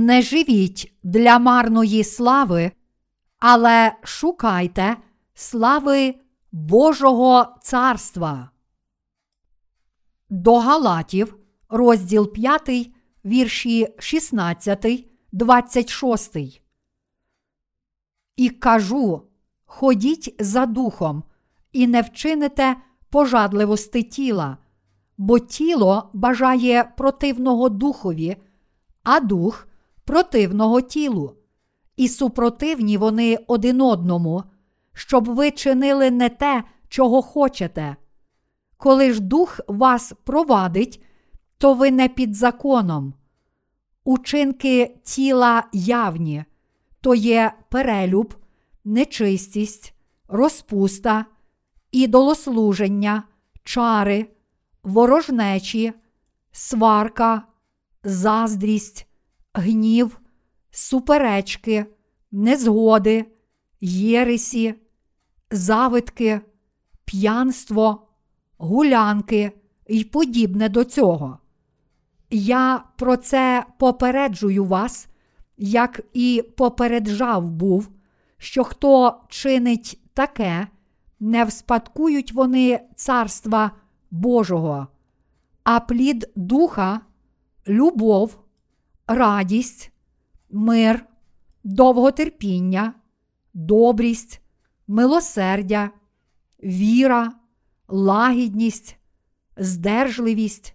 Не живіть для марної слави, але шукайте слави Божого царства. До Галатів, розділ 5, вірші 16, 26. І кажу: ходіть за духом, і не вчините пожадливости тіла, бо тіло бажає противного духові, а дух противного тілу. І супротивні вони один одному, щоб ви чинили не те, чого хочете. Коли ж дух вас провадить, то ви не під законом. Учинки тіла явні, то є перелюб, нечистість, розпуста, ідолослуження, чари, ворожнечі, сварка, заздрість, гнів, суперечки, незгоди, єресі, завитки, п'янство, гулянки і подібне до цього. Я про це попереджую вас, як і попереджав був, що хто чинить таке, не вспадкують вони царства Божого, а плід духа, любов, радість, мир, довготерпіння, добрість, милосердя, віра, лагідність, здержливість.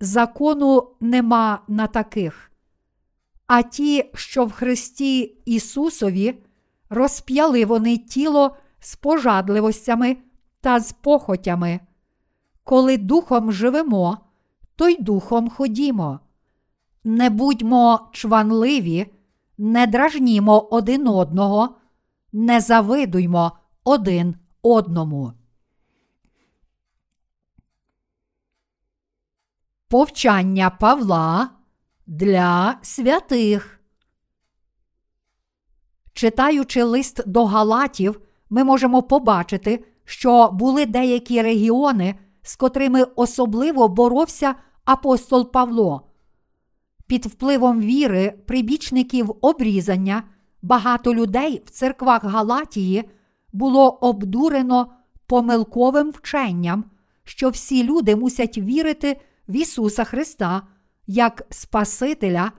Закону нема на таких. А ті, що в Христі Ісусові, розп'яли вони тіло з пожадливостями та з похотями. Коли духом живемо, то й духом ходімо. Не будьмо чванливі, не дражнімо один одного, не завидуймо один одному. Повчання Павла для святих. Читаючи лист до Галатів, ми можемо побачити, що були деякі регіони, з котрими особливо боровся апостол Павло. Під впливом віри прибічників обрізання багато людей в церквах Галатії було обдурено помилковим вченням, що всі люди мусять вірити в Ісуса Христа як Спасителя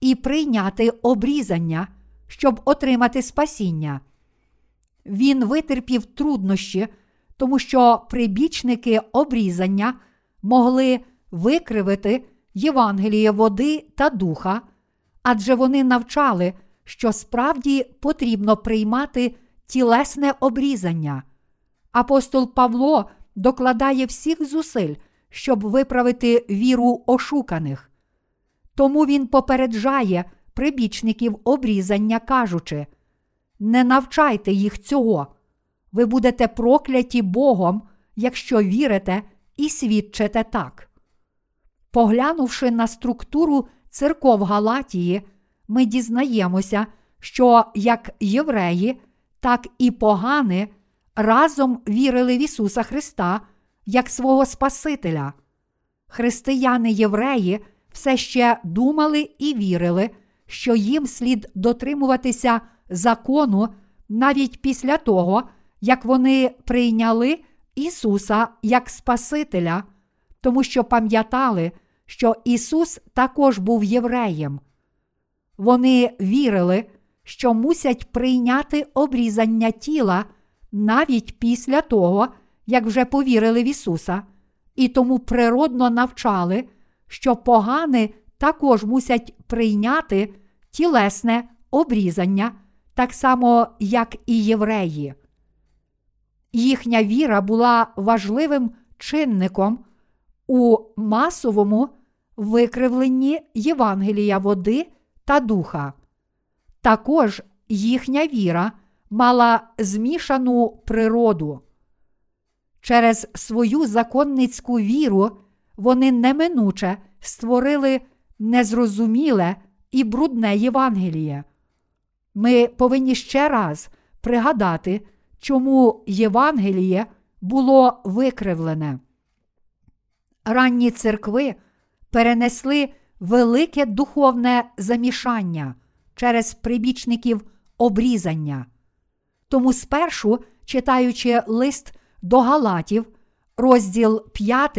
і прийняти обрізання, щоб отримати спасіння. Він витерпів труднощі, тому що прибічники обрізання могли викривити Євангеліє води та духа, адже вони навчали, що справді потрібно приймати тілесне обрізання. Апостол Павло докладає всіх зусиль, щоб виправити віру ошуканих. Тому він попереджає прибічників обрізання, кажучи: не навчайте їх цього, ви будете прокляті Богом, якщо вірите і свідчите так. Поглянувши на структуру церков Галатії, ми дізнаємося, що як євреї, так і погани разом вірили в Ісуса Христа як свого Спасителя. Християни євреї все ще думали і вірили, що їм слід дотримуватися закону навіть після того, як вони прийняли Ісуса як Спасителя, тому що пам'ятали, що Ісус також був євреєм. Вони вірили, що мусять прийняти обрізання тіла навіть після того, як вже повірили в Ісуса, і тому природно навчали, що погани також мусять прийняти тілесне обрізання, так само, як і євреї. Їхня віра була важливим чинником у масовому викривленні Євангелія води та духа. Також їхня віра мала змішану природу. Через свою законницьку віру вони неминуче створили незрозуміле і брудне Євангеліє. Ми повинні ще раз пригадати, чому Євангеліє було викривлене. Ранні церкви перенесли велике духовне замішання через прибічників обрізання. Тому спершу, читаючи лист до Галатів, розділ 5,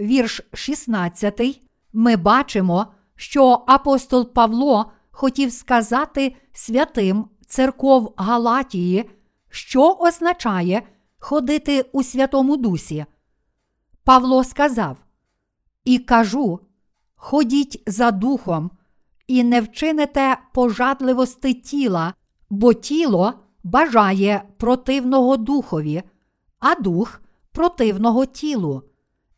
вірш 16, ми бачимо, що апостол Павло хотів сказати святим церков Галатії, що означає ходити у Святому Дусі. Павло сказав: І кажу: ходіть за духом, і не вчините пожадливости тіла, бо тіло бажає противного духові, а дух противного тілу,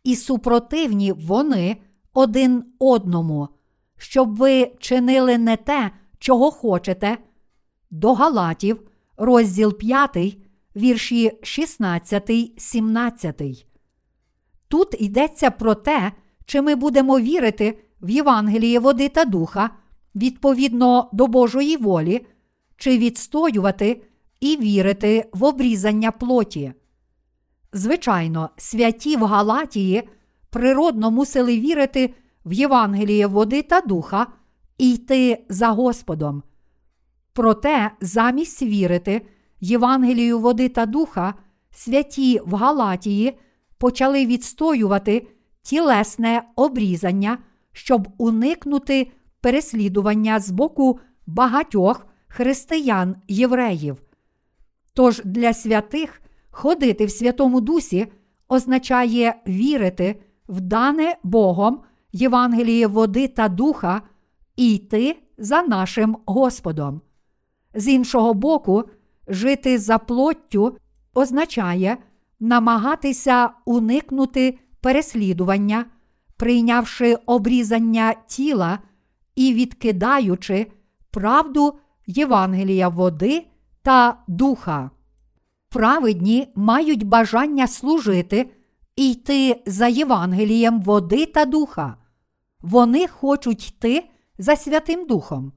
і супротивні вони один одному, щоб ви чинили не те, чого хочете. До Галатів, розділ 5, вірші 16, 17. Тут йдеться про те, чи ми будемо вірити в Євангеліє води та духа відповідно до Божої волі, чи відстоювати і вірити в обрізання плоті. Звичайно, святі в Галатії природно мусили вірити в Євангеліє води та духа і йти за Господом. Проте, замість вірити Євангелію води та духа, святі в Галатії почали відстоювати тілесне обрізання, щоб уникнути переслідування з боку багатьох християн євреїв. Тож для святих ходити в Святому Дусі означає вірити в дане Богом Євангеліє води та духа і йти за нашим Господом. З іншого боку, жити за плоттю означає намагатися уникнути переслідування, прийнявши обрізання тіла і відкидаючи правду Євангелія води та духа. Праведні мають бажання служити і йти за Євангелієм води та духа. Вони хочуть йти за Святим Духом.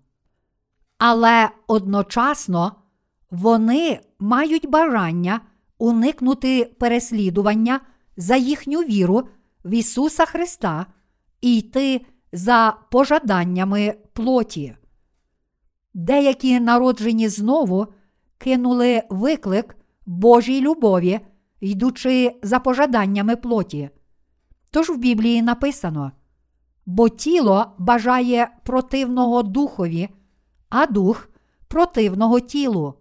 Але одночасно вони мають бажання уникнути переслідування за їхню віру в Ісуса Христа і йти за пожаданнями плоті. Деякі народжені знову кинули виклик Божій любові, йдучи за пожаданнями плоті. Тож в Біблії написано: бо тіло бажає противного духові, а дух противного тілу.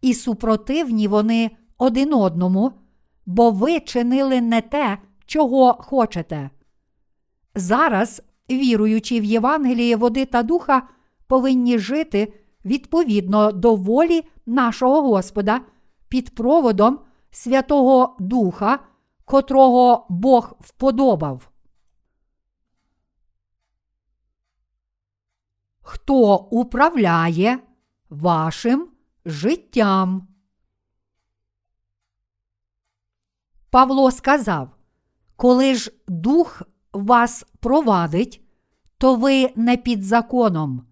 І супротивні вони один одному, бо ви чинили не те, чого хочете. Зараз, віруючи в Євангеліє води та духа, повинні жити відповідно до волі нашого Господа під проводом Святого Духа, котрого Бог вподобав. Хто управляє вашим життям? Павло сказав: Коли ж дух вас провадить, то ви не під законом.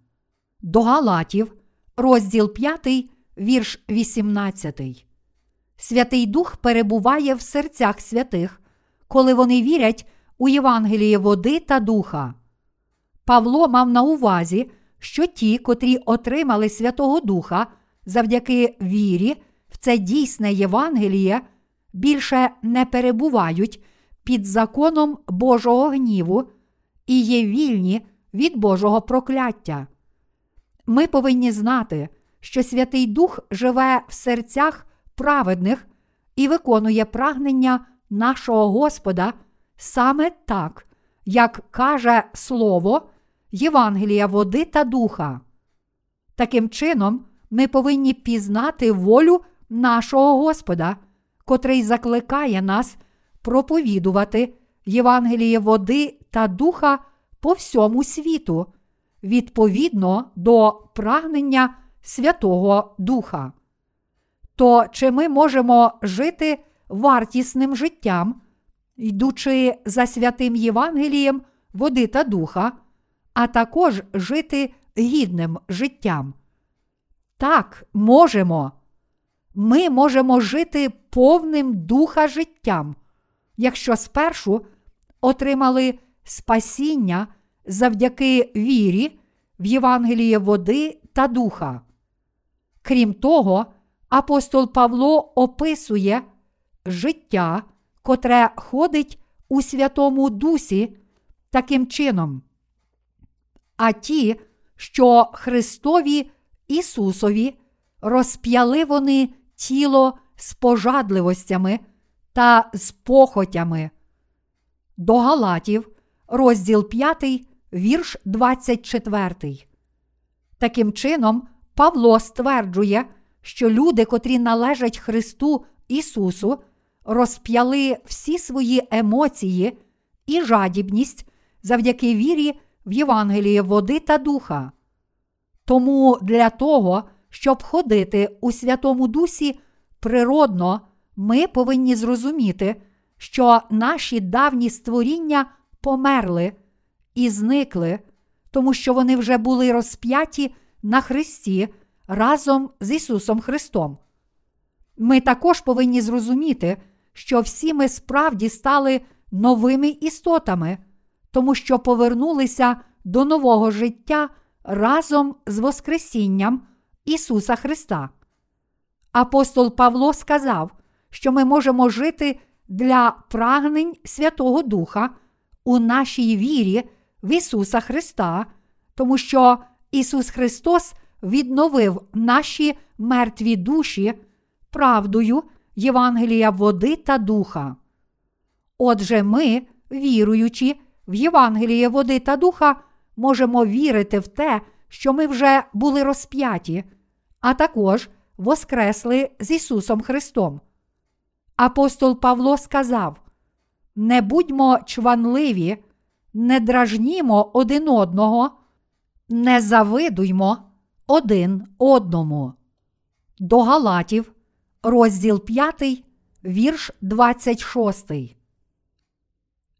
До Галатів, розділ 5, вірш 18. Святий Дух перебуває в серцях святих, коли вони вірять у Євангеліє води та духа. Павло мав на увазі, що ті, котрі отримали Святого Духа завдяки вірі в це дійсне Євангеліє, більше не перебувають під законом Божого гніву і є вільні від Божого прокляття. Ми повинні знати, що Святий Дух живе в серцях праведних і виконує прагнення нашого Господа саме так, як каже Слово Євангелія води та духа. Таким чином, ми повинні пізнати волю нашого Господа, котрий закликає нас проповідувати Євангеліє води та духа по всьому світу, відповідно до прагнення Святого Духа. То чи ми можемо жити вартісним життям, йдучи за святим Євангелієм води та духа, а також жити гідним життям? Так, можемо. Ми можемо жити повним духа життям, якщо спершу отримали спасіння завдяки вірі в Євангеліє води та духа. Крім того, апостол Павло описує життя, котре ходить у Святому Дусі таким чином. А ті, що Христові Ісусові розп'яли вони тіло з пожадливостями та з похотями. До Галатів, розділ 5, вірш 24. Таким чином, Павло стверджує, що люди, котрі належать Христу Ісусу, розп'яли всі свої емоції і жадібність завдяки вірі в Євангеліє води та духа. Тому для того, щоб ходити у Святому Дусі природно, ми повинні зрозуміти, що наші давні створіння померли і зникли, тому що вони вже були розп'яті на Христі разом з Ісусом Христом. Ми також повинні зрозуміти, що всі ми справді стали новими істотами, тому що повернулися до нового життя разом з Воскресінням Ісуса Христа. Апостол Павло сказав, що ми можемо жити для прагнень Святого Духа у нашій вірі в Ісуса Христа, тому що Ісус Христос відновив наші мертві душі правдою Євангелія води та духа. Отже, ми, віруючи в Євангеліє води та духа, можемо вірити в те, що ми вже були розп'яті, а також воскресли з Ісусом Христом. Апостол Павло сказав: Не будьмо чванливі, не дражнімо один одного, не завидуймо один одному. До Галатів, розділ 5, вірш 26.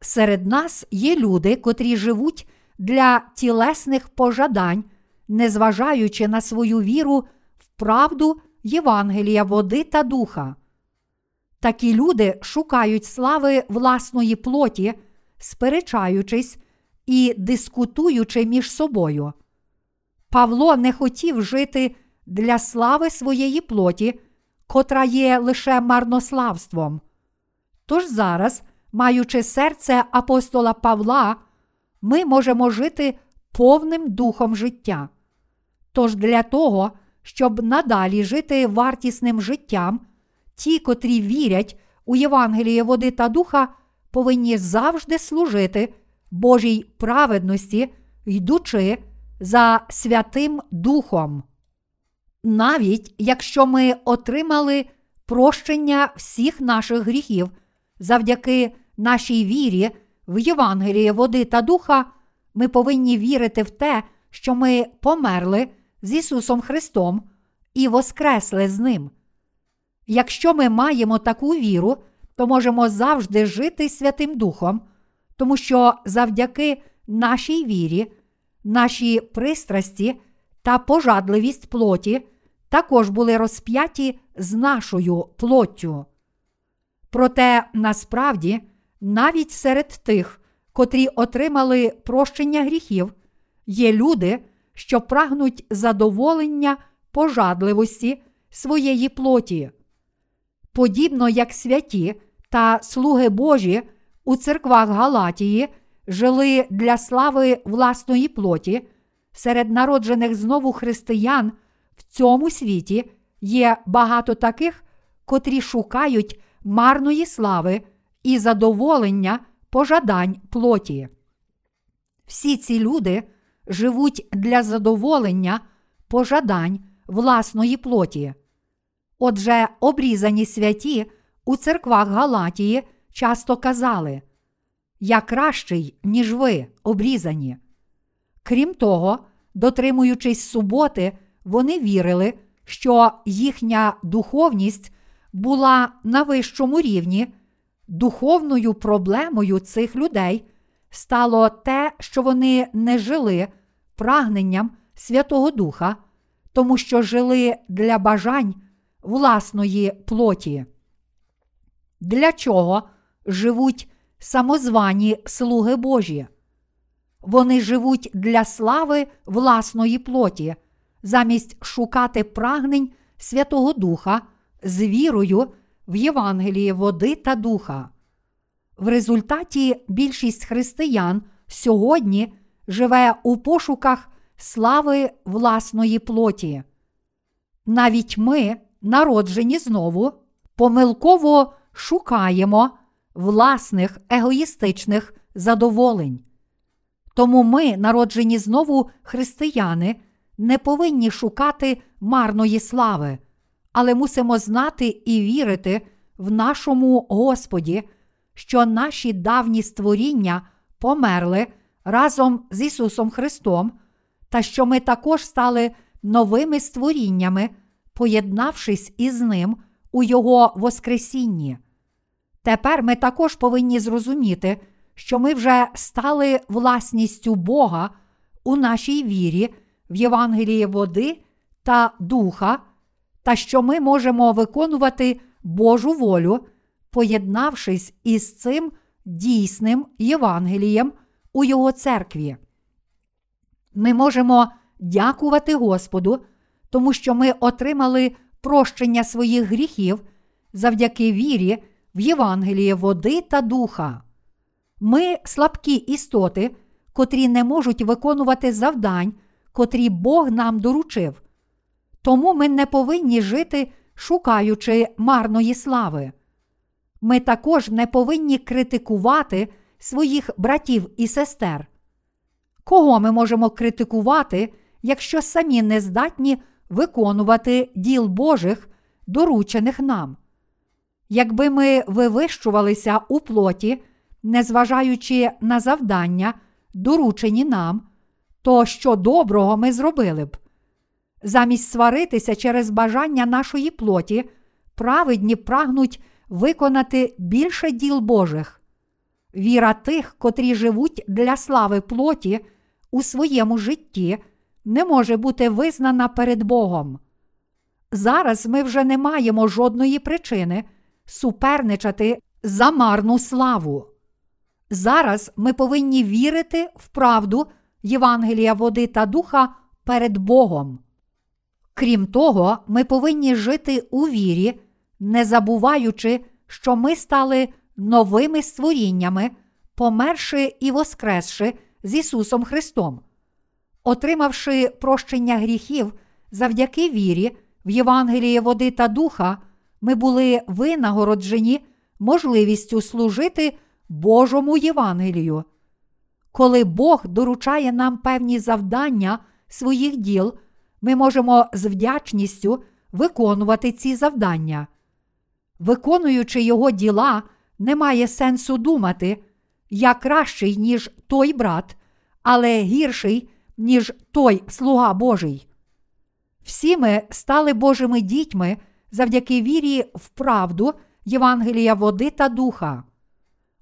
Серед нас є люди, котрі живуть для тілесних пожадань, незважаючи на свою віру в правду Євангелія води та духа. Такі люди шукають слави власної плоті, сперечаючись і дискутуючи між собою. Павло не хотів жити для слави своєї плоті, котра є лише марнославством. Тож зараз, маючи серце апостола Павла, ми можемо жити повним духом життя. Тож для того, щоб надалі жити вартісним життям, ті, котрі вірять у Євангеліє води та духа, повинні завжди служити Божій праведності, йдучи за Святим Духом. Навіть якщо ми отримали прощення всіх наших гріхів завдяки нашій вірі в Євангеліє води та духа, ми повинні вірити в те, що ми померли з Ісусом Христом і воскресли з Ним. Якщо ми маємо таку віру, то можемо завжди жити Святим Духом, тому що завдяки нашій вірі, наші пристрасті та пожадливість плоті також були розп'яті з нашою плоттю. Проте насправді, навіть серед тих, котрі отримали прощення гріхів, є люди, що прагнуть задоволення пожадливості своєї плоті. Подібно як святі та слуги Божі у церквах Галатії жили для слави власної плоті, серед народжених знову християн в цьому світі є багато таких, котрі шукають марної слави і задоволення пожадань плоті. Всі ці люди живуть для задоволення пожадань власної плоті. Отже, обрізані святі у церквах Галатії часто казали Я кращий, ніж ви, обрізані. Крім того, дотримуючись суботи, вони вірили, що їхня духовність була на вищому рівні, духовною проблемою цих людей стало те, що вони не жили прагненням Святого Духа, тому що жили для бажань власної плоті. Для чого живуть самозвані слуги Божі? вони живуть для слави власної плоті, замість шукати прагнень Святого Духа з вірою в Євангелії води та духа. В результаті більшість християн сьогодні живе у пошуках слави власної плоті. Навіть ми, народжені знову, помилково шукаємо власних егоїстичних задоволень. Тому ми, народжені знову християни, не повинні шукати марної слави, але мусимо знати і вірити в нашому Господі, що наші давні створіння померли разом з Ісусом Христом, та що ми також стали новими створіннями, поєднавшись із Ним у Його Воскресінні. Тепер ми також повинні зрозуміти, що ми вже стали власністю Бога у нашій вірі в Євангелії води та духа, та що ми можемо виконувати Божу волю, поєднавшись із цим дійсним Євангелієм у Його церкві. Ми можемо дякувати Господу, тому що ми отримали прощення своїх гріхів завдяки вірі в Євангеліє води та духа. Ми слабкі істоти, котрі не можуть виконувати завдань, котрі Бог нам доручив. Тому ми не повинні жити, шукаючи марної слави. Ми також не повинні критикувати своїх братів і сестер. Кого ми можемо критикувати, якщо самі не здатні виконувати діл Божих, доручених нам? Якби ми вивищувалися у плоті, незважаючи на завдання, доручені нам, то що доброго ми зробили б? Замість сваритися через бажання нашої плоті, праведні прагнуть виконати більше діл Божих. Віра тих, котрі живуть для слави плоті у своєму житті, не може бути визнана перед Богом. Зараз ми вже не маємо жодної причини суперничати за марну славу. Зараз ми повинні вірити в правду Євангелія води та духа перед Богом. Крім того, ми повинні жити у вірі, не забуваючи, що ми стали новими створіннями, померши і воскресши з Ісусом Христом. Отримавши прощення гріхів завдяки вірі в Євангеліє води та духа, ми були винагороджені можливістю служити Божому Євангелію. Коли Бог доручає нам певні завдання своїх діл, ми можемо з вдячністю виконувати ці завдання. Виконуючи його діла, немає сенсу думати, я кращий, ніж той брат, але гірший, ніж той слуга Божий. Всі ми стали Божими дітьми завдяки вірі в правду Євангелія води та духа.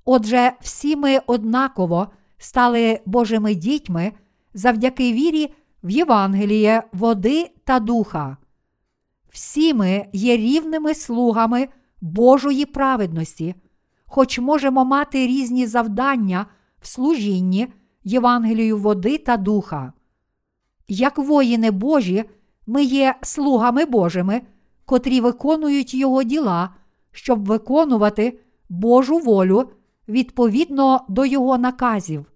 Отже, всі ми однаково стали Божими дітьми завдяки вірі в Євангеліє води та духа. Всі ми є рівними слугами Божої праведності, хоч можемо мати різні завдання в служінні Євангелію води та духа. Як воїни Божі, ми є слугами Божими, котрі виконують Його діла, щоб виконувати Божу волю відповідно до Його наказів.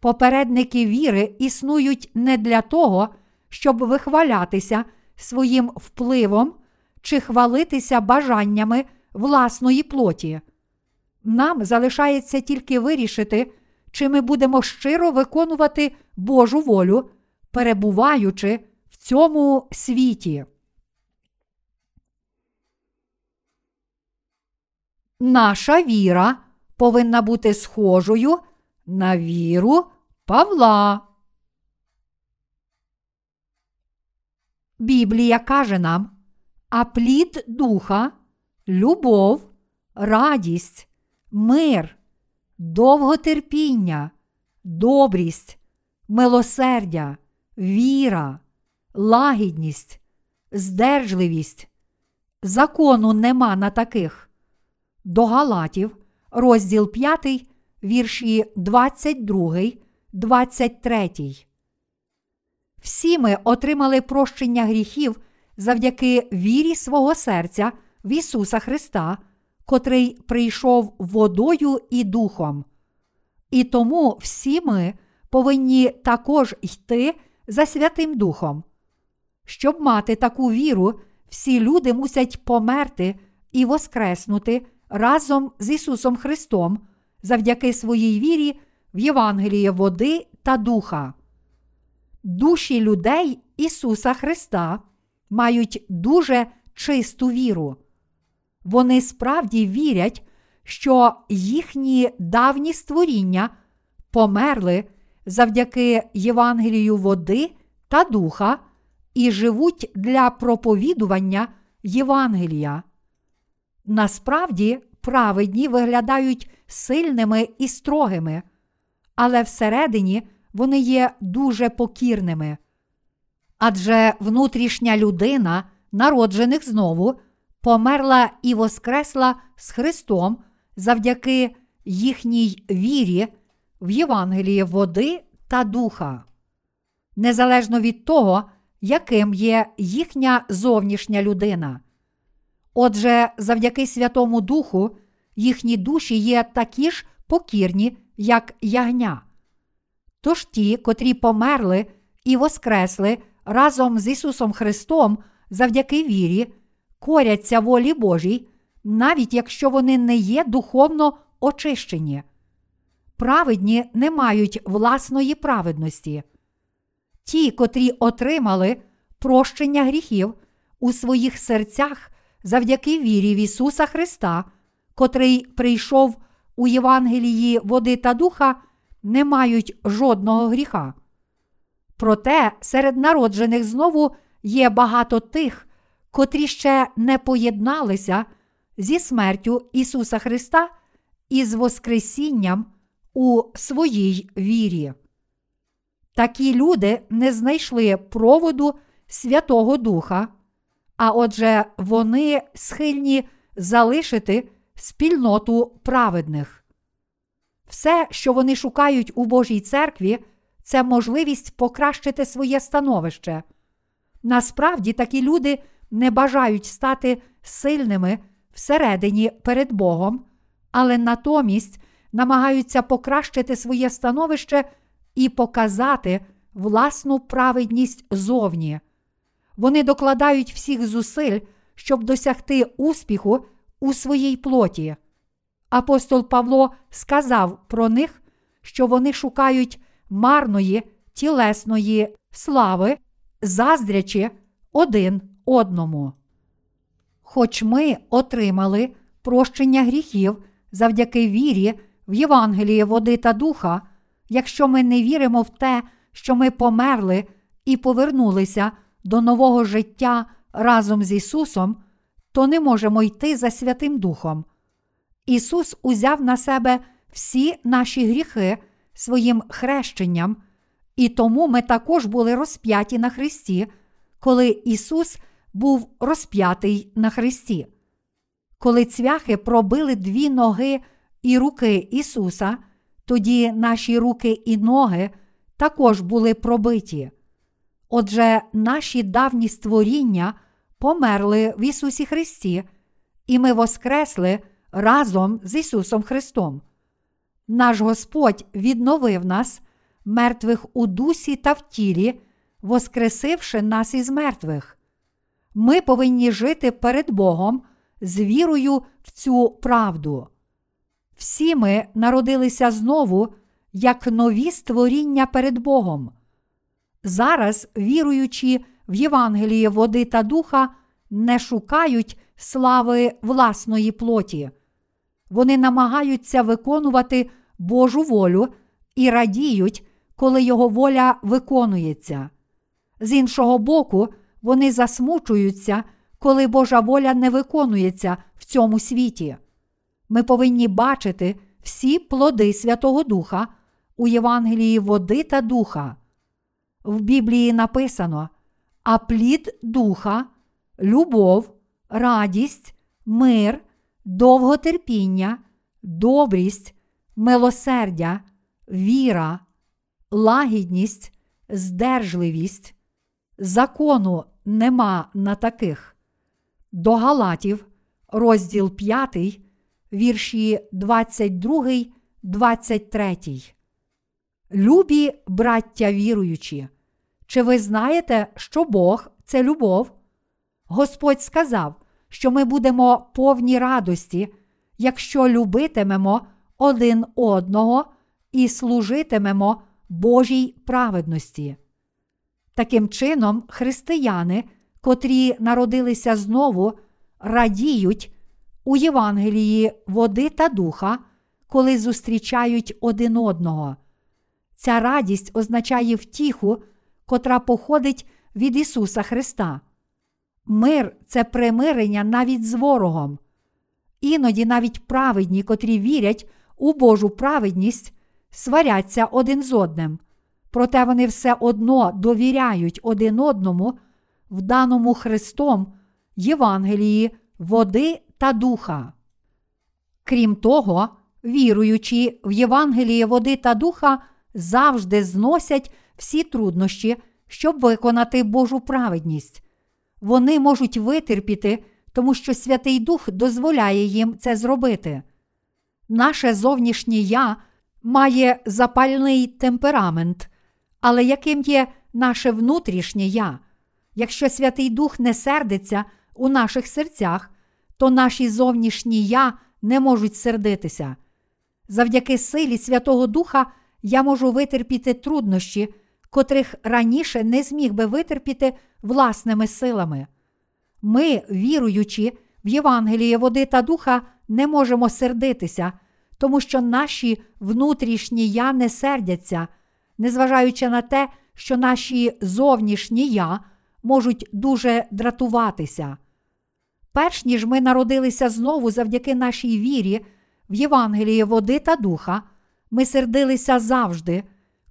Попередники віри існують не для того, щоб вихвалятися своїм впливом чи хвалитися бажаннями власної плоті. Нам залишається тільки вирішити, чи ми будемо щиро виконувати Божу волю, перебуваючи в цьому світі. Наша віра повинна бути схожою на віру Павла. Біблія каже нам, а плід духа, любов, радість, мир, довготерпіння, добрість, милосердя, віра, лагідність, здержливість. Закону нема на таких. До Галатів, розділ 5, вірші 22, 23. Всі ми отримали прощення гріхів завдяки вірі свого серця в Ісуса Христа, котрий прийшов водою і духом. І тому всі ми повинні також йти за Святим Духом. Щоб мати таку віру, всі люди мусять померти і воскреснути разом з Ісусом Христом завдяки своїй вірі в Євангеліє води та духа. Душі людей Ісуса Христа мають дуже чисту віру. Вони справді вірять, що їхні давні створіння померли завдяки Євангелію води та духа і живуть для проповідування Євангелія. Насправді, праведні виглядають сильними і строгими, але всередині вони є дуже покірними. Адже внутрішня людина, народжених знову, померла і воскресла з Христом завдяки їхній вірі в Євангелії води та духа. Незалежно від того, яким є їхня зовнішня людина. Отже, завдяки Святому Духу їхні душі є такі ж покірні, як ягня. Тож ті, котрі померли і воскресли разом з Ісусом Христом завдяки вірі, коряться волі Божій, навіть якщо вони не є духовно очищені. Праведні не мають власної праведності. Ті, котрі отримали прощення гріхів у своїх серцях завдяки вірі в Ісуса Христа, котрий прийшов у Євангелії води та духа, не мають жодного гріха. Проте серед народжених знову є багато тих, котрі ще не поєдналися зі смертю Ісуса Христа і з Воскресінням у своїй вірі. Такі люди не знайшли проводу Святого Духа, а отже, вони схильні залишити спільноту праведних. Все, що вони шукають у Божій церкві, це можливість покращити своє становище. Насправді такі люди не бажають стати сильними всередині перед Богом, але натомість намагаються покращити своє становище і показати власну праведність зовні. Вони докладають всіх зусиль, щоб досягти успіху у своїй плоті. Апостол Павло сказав про них, що вони шукають марної тілесної слави, заздрячи один одному. Хоч ми отримали прощення гріхів завдяки вірі в Євангеліє води та духа, якщо ми не віримо в те, що ми померли і повернулися до нового життя разом з Ісусом, то не можемо йти за Святим Духом. Ісус узяв на себе всі наші гріхи своїм хрещенням, і тому ми також були розп'яті на Христі, коли Ісус був розп'ятий на Христі. Коли цвяхи пробили дві ноги і руки Ісуса, тоді наші руки і ноги також були пробиті. Отже, наші давні створіння померли в Ісусі Христі, і ми воскресли разом з Ісусом Христом. Наш Господь відновив нас, мертвих у дусі та в тілі, воскресивши нас із мертвих. Ми повинні жити перед Богом з вірою в цю правду. Всі ми народилися знову як нові створіння перед Богом. Зараз, віруючи в Євангеліє води та духа, не шукають слави власної плоті. Вони намагаються виконувати Божу волю і радіють, коли Його воля виконується. З іншого боку, вони засмучуються, коли Божа воля не виконується в цьому світі. Ми повинні бачити всі плоди Святого Духа у Євангелії води та духа. В Біблії написано: а плід духа, любов, радість, мир, довготерпіння, добрість, милосердя, віра, лагідність, здержливість. Закону нема на таких. До Галатів, розділ 5, вірші 22, 23. Любі браття віруючі. Чи ви знаєте, що Бог це любов? Господь сказав, що ми будемо повні радості, якщо любитимемо один одного і служитимемо Божій праведності. Таким чином, християни, котрі народилися знову, радіють у Євангелії води та духа, коли зустрічають один одного. Ця радість означає втіху, котра походить від Ісуса Христа. Мир це примирення навіть з ворогом. Іноді навіть праведні, котрі вірять у Божу праведність, сваряться один з одним, проте вони все одно довіряють один одному в даному Христом Євангелії води та духа. Крім того, віруючи в Євангеліє води та духа, завжди зносять всі труднощі, щоб виконати Божу праведність. Вони можуть витерпіти, тому що Святий Дух дозволяє їм це зробити. Наше зовнішнє я має запальний темперамент, але яким є наше внутрішнє я? Якщо Святий Дух не сердиться у наших серцях, то наші зовнішні я не можуть сердитися. Завдяки силі Святого Духа я можу витерпіти труднощі, котрих раніше не зміг би витерпіти власними силами. Ми, віруючи в Євангеліє води та духа, не можемо сердитися, тому що наші внутрішні я не сердяться, незважаючи на те, що наші зовнішні я можуть дуже дратуватися. Перш ніж ми народилися знову завдяки нашій вірі в Євангеліє води та духа, ми сердилися завжди,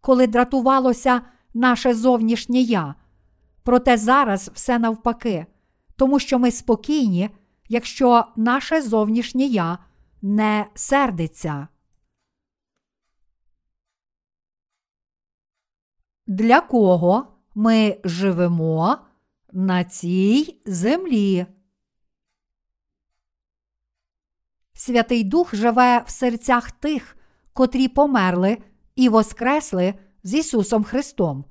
коли дратувалося наше зовнішнє я. Проте зараз все навпаки, тому що ми спокійні, якщо наше зовнішнє я не сердиться. Для кого ми живемо на цій землі? Святий Дух живе в серцях тих, котрі померли і воскресли з Ісусом Христом.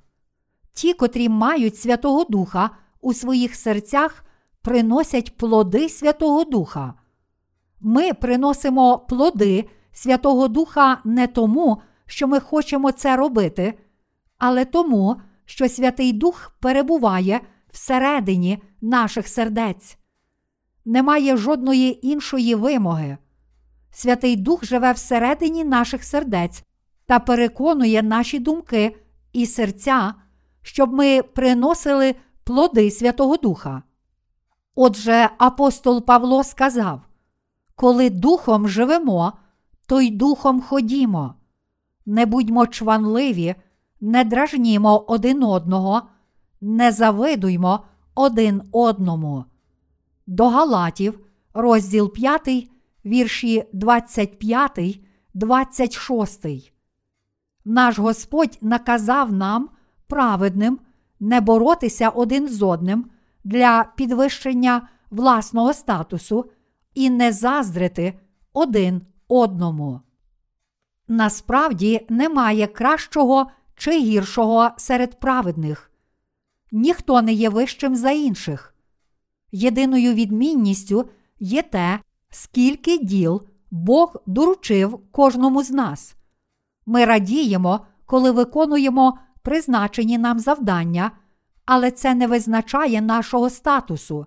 Ті, котрі мають Святого Духа у своїх серцях, приносять плоди Святого Духа. Ми приносимо плоди Святого Духа не тому, що ми хочемо це робити, але тому, що Святий Дух перебуває всередині наших сердець. Немає жодної іншої вимоги. Святий Дух живе всередині наших сердець та переконує наші думки і серця, щоб ми приносили плоди Святого Духа. Отже, апостол Павло сказав: коли духом живемо, то й духом ходімо. Не будьмо чванливі, не дражнімо один одного, не завидуймо один одному. До Галатів, розділ 5, вірші 25, 26. Наш Господь наказав нам, праведним, не боротися один з одним для підвищення власного статусу і не заздрити один одному. Насправді немає кращого чи гіршого серед праведних. Ніхто не є вищим за інших. Єдиною відмінністю є те, скільки діл Бог доручив кожному з нас. Ми радіємо, коли виконуємо призначені нам завдання, але це не визначає нашого статусу.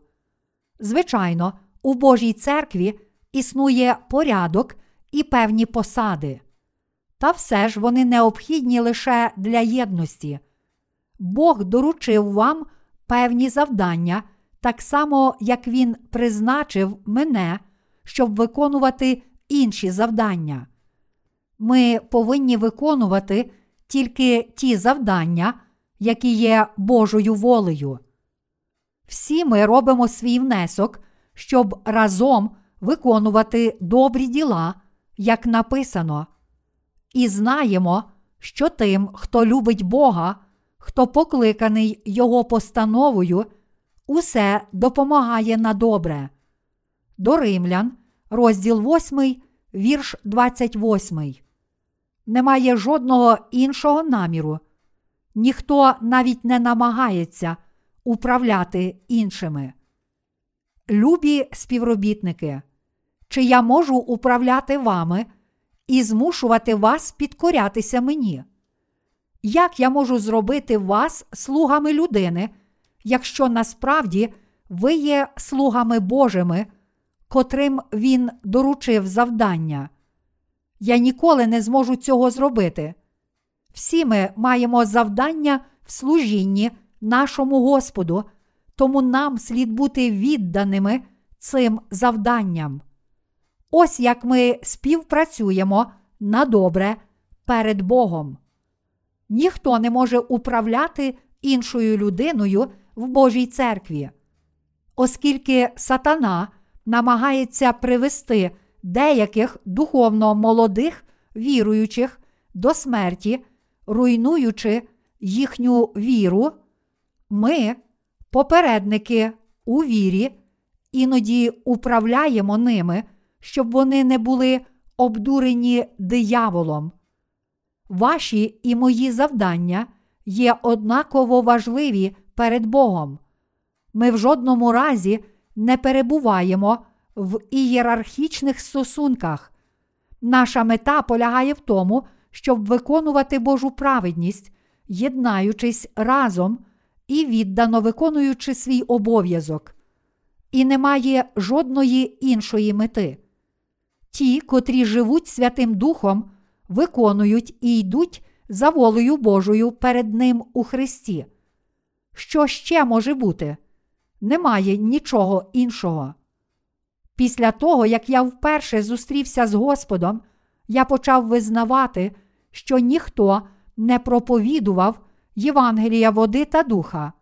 Звичайно, у Божій церкві існує порядок і певні посади. Та все ж вони необхідні лише для єдності. Бог доручив вам певні завдання, так само, як Він призначив мене, щоб виконувати інші завдання. Ми повинні виконувати тільки ті завдання, які є Божою волею. Всі ми робимо свій внесок, щоб разом виконувати добрі діла, як написано, і знаємо, що тим, хто любить Бога, хто покликаний Його постановою, усе допомагає на добре. До Римлян, розділ 8, вірш 28. Немає жодного іншого наміру. Ніхто навіть не намагається управляти іншими. Любі співробітники, чи я можу управляти вами і змушувати вас підкорятися мені? Як я можу зробити вас слугами людини, якщо насправді ви є слугами Божими, котрим він доручив завдання? Я ніколи не зможу цього зробити. Всі ми маємо завдання в служінні нашому Господу, тому нам слід бути відданими цим завданням. Ось як ми співпрацюємо на добре перед Богом. Ніхто не може управляти іншою людиною в Божій церкві, оскільки сатана намагається привести деяких духовно молодих віруючих до смерті, руйнуючи їхню віру, ми, попередники у вірі, іноді управляємо ними, щоб вони не були обдурені дияволом. Ваші і мої завдання є однаково важливі перед Богом. Ми в жодному разі не перебуваємо в ієрархічних стосунках. Наша мета полягає в тому, щоб виконувати Божу праведність, єднаючись разом і віддано виконуючи свій обов'язок. І немає жодної іншої мети. Ті, котрі живуть Святим Духом, виконують і йдуть за волею Божою перед Ним у Христі. Що ще може бути? Немає нічого іншого. Після того, як я вперше зустрівся з Господом, я почав визнавати, що ніхто не проповідував Євангелія води та духа.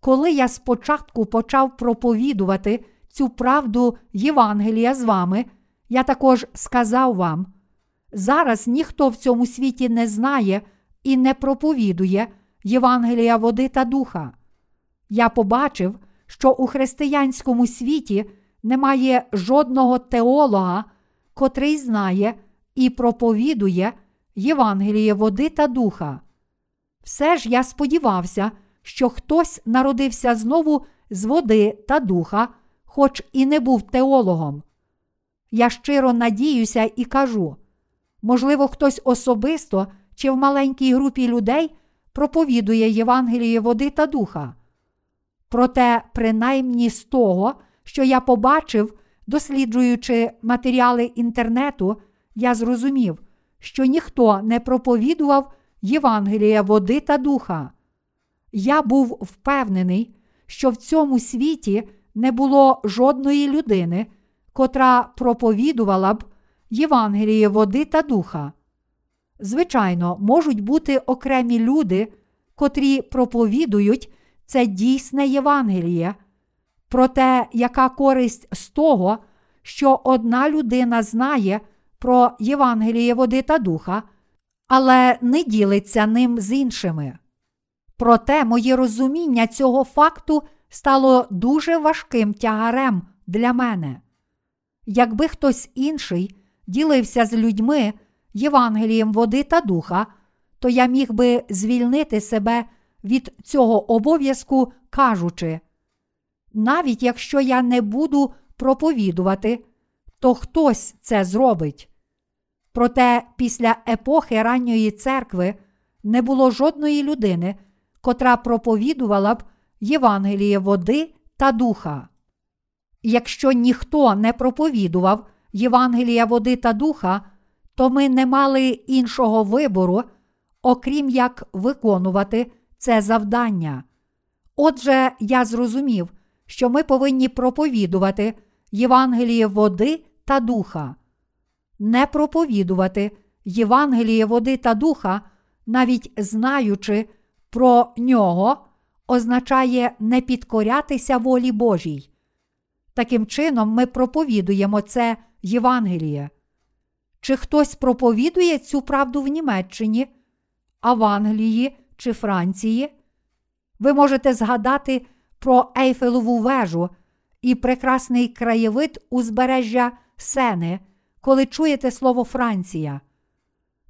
Коли я спочатку почав проповідувати цю правду Євангелія з вами, я також сказав вам: зараз ніхто в цьому світі не знає і не проповідує Євангелія води та духа. Я побачив, що у християнському світі немає жодного теолога, котрий знає і проповідує Євангеліє води та духа. Все ж я сподівався, що хтось народився знову з води та духа, хоч і не був теологом. Я щиро надіюся і кажу можливо, хтось особисто чи в маленькій групі людей проповідує Євангеліє води та духа. Проте, принаймні з того, що я побачив, досліджуючи матеріали інтернету, я зрозумів, що ніхто не проповідував Євангелія води та духа. Я був впевнений, що в цьому світі не було жодної людини, котра проповідувала б Євангеліє води та духа. Звичайно, можуть бути окремі люди, котрі проповідують це дійсне Євангеліє. Проте, яка користь з того, що одна людина знає про Євангеліє води та духа, але не ділиться ним з іншими. Проте моє розуміння цього факту стало дуже важким тягарем для мене. Якби хтось інший ділився з людьми Євангелієм води та духа, то я міг би звільнити себе від цього обов'язку, кажучи, навіть якщо я не буду проповідувати, то хтось це зробить. Проте після епохи ранньої церкви не було жодної людини, котра проповідувала б Євангеліє води та духа. Якщо ніхто не проповідував Євангелія води та духа, то ми не мали іншого вибору, окрім як виконувати це завдання. Отже, я зрозумів, що ми повинні проповідувати Євангеліє води та духа, не проповідувати Євангеліє води та духа, навіть знаючи про нього, означає не підкорятися волі Божій. Таким чином, ми проповідуємо це Євангеліє. Чи хтось проповідує цю правду в Німеччині, Аванглії чи Франції. Ви можете згадати про Ейфелеву вежу і прекрасний краєвид узбережжя Сени, коли чуєте слово Франція.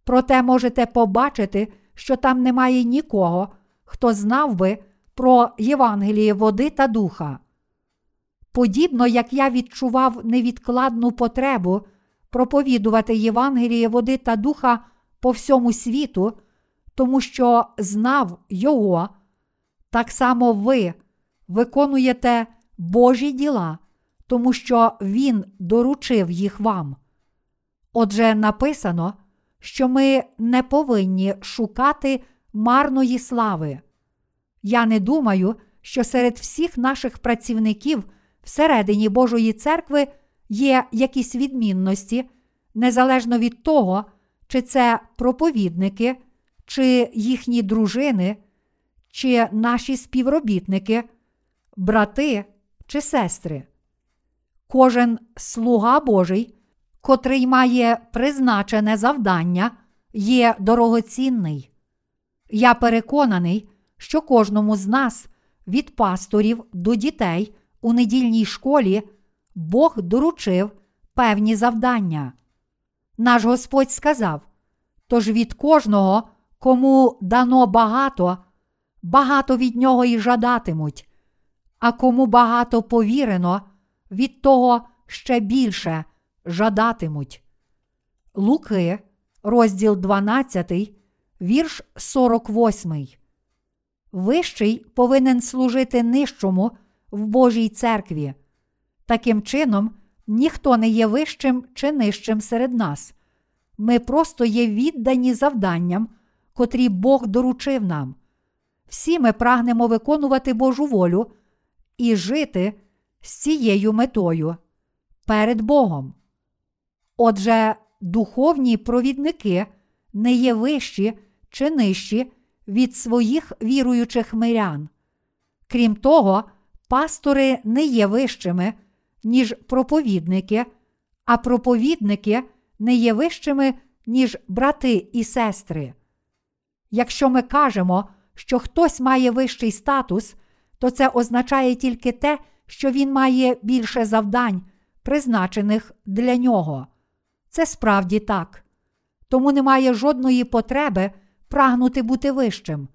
Проте можете побачити, що там немає нікого, хто знав би про Євангеліє води та духа. Подібно як я відчував невідкладну потребу проповідувати Євангеліє води та духа по всьому світу, тому що знав Його, так само ви виконуєте Божі діла, тому що Він доручив їх вам. Отже, написано, що ми не повинні шукати марної слави. Я не думаю, що серед всіх наших працівників всередині Божої церкви є якісь відмінності, незалежно від того, чи це проповідники, чи їхні дружини, чи наші співробітники, брати чи сестри. Кожен слуга Божий, котрий має призначене завдання, є дорогоцінний. Я переконаний, що кожному з нас, від пасторів до дітей у недільній школі, Бог доручив певні завдання. Наш Господь сказав: тож від кожного, кому дано багато, багато від нього і жадатимуть, а кому багато повірено, від того ще більше жадатимуть. Луки, розділ 12, вірш 48. Вищий повинен служити нижчому в Божій церкві. Таким чином, ніхто не є вищим чи нижчим серед нас. Ми просто є віддані завданням, котрі Бог доручив нам. Всі ми прагнемо виконувати Божу волю і жити з цією метою перед Богом. Отже, духовні провідники не є вищі чи нижчі від своїх віруючих мирян. Крім того, пастори не є вищими, ніж проповідники, а проповідники не є вищими, ніж брати і сестри. Якщо ми кажемо, що хтось має вищий статус, то це означає тільки те, що він має більше завдань, призначених для нього. Це справді так. Тому немає жодної потреби прагнути бути вищим.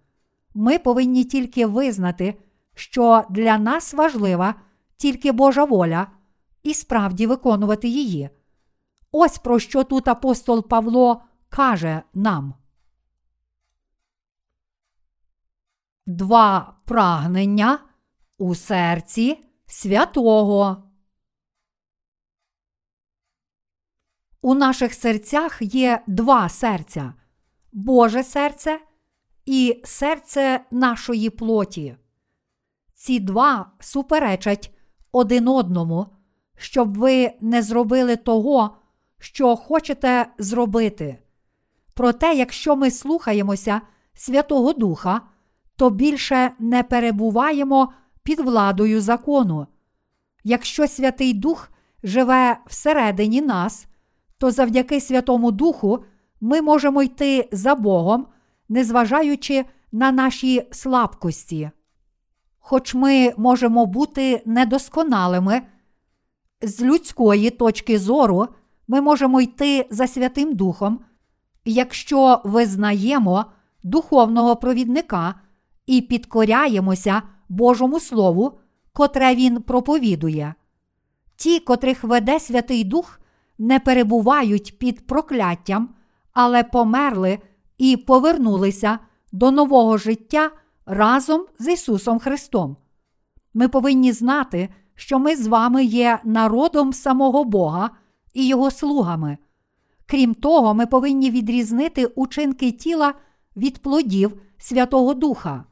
Ми повинні тільки визнати, що для нас важлива тільки Божа воля, і справді виконувати її. Ось про що тут апостол Павло каже нам. Два прагнення у серці святого. У наших серцях є два серця Боже серце і серце нашої плоті. Ці два суперечать один одному, щоб ви не зробили того, що хочете зробити. Проте, якщо ми слухаємося Святого Духа, то більше не перебуваємо під владою закону. Якщо Святий Дух живе всередині нас, то завдяки Святому Духу ми можемо йти за Богом, незважаючи на наші слабкості. Хоч ми можемо бути недосконалими, з людської точки зору ми можемо йти за Святим Духом, якщо визнаємо духовного провідника і підкоряємося Божому Слову, котре Він проповідує. Ті, котрих веде Святий Дух, не перебувають під прокляттям, але померли і повернулися до нового життя разом з Ісусом Христом. Ми повинні знати, що ми з вами є народом самого Бога і Його слугами. Крім того, ми повинні відрізнити учинки тіла від плодів Святого Духа.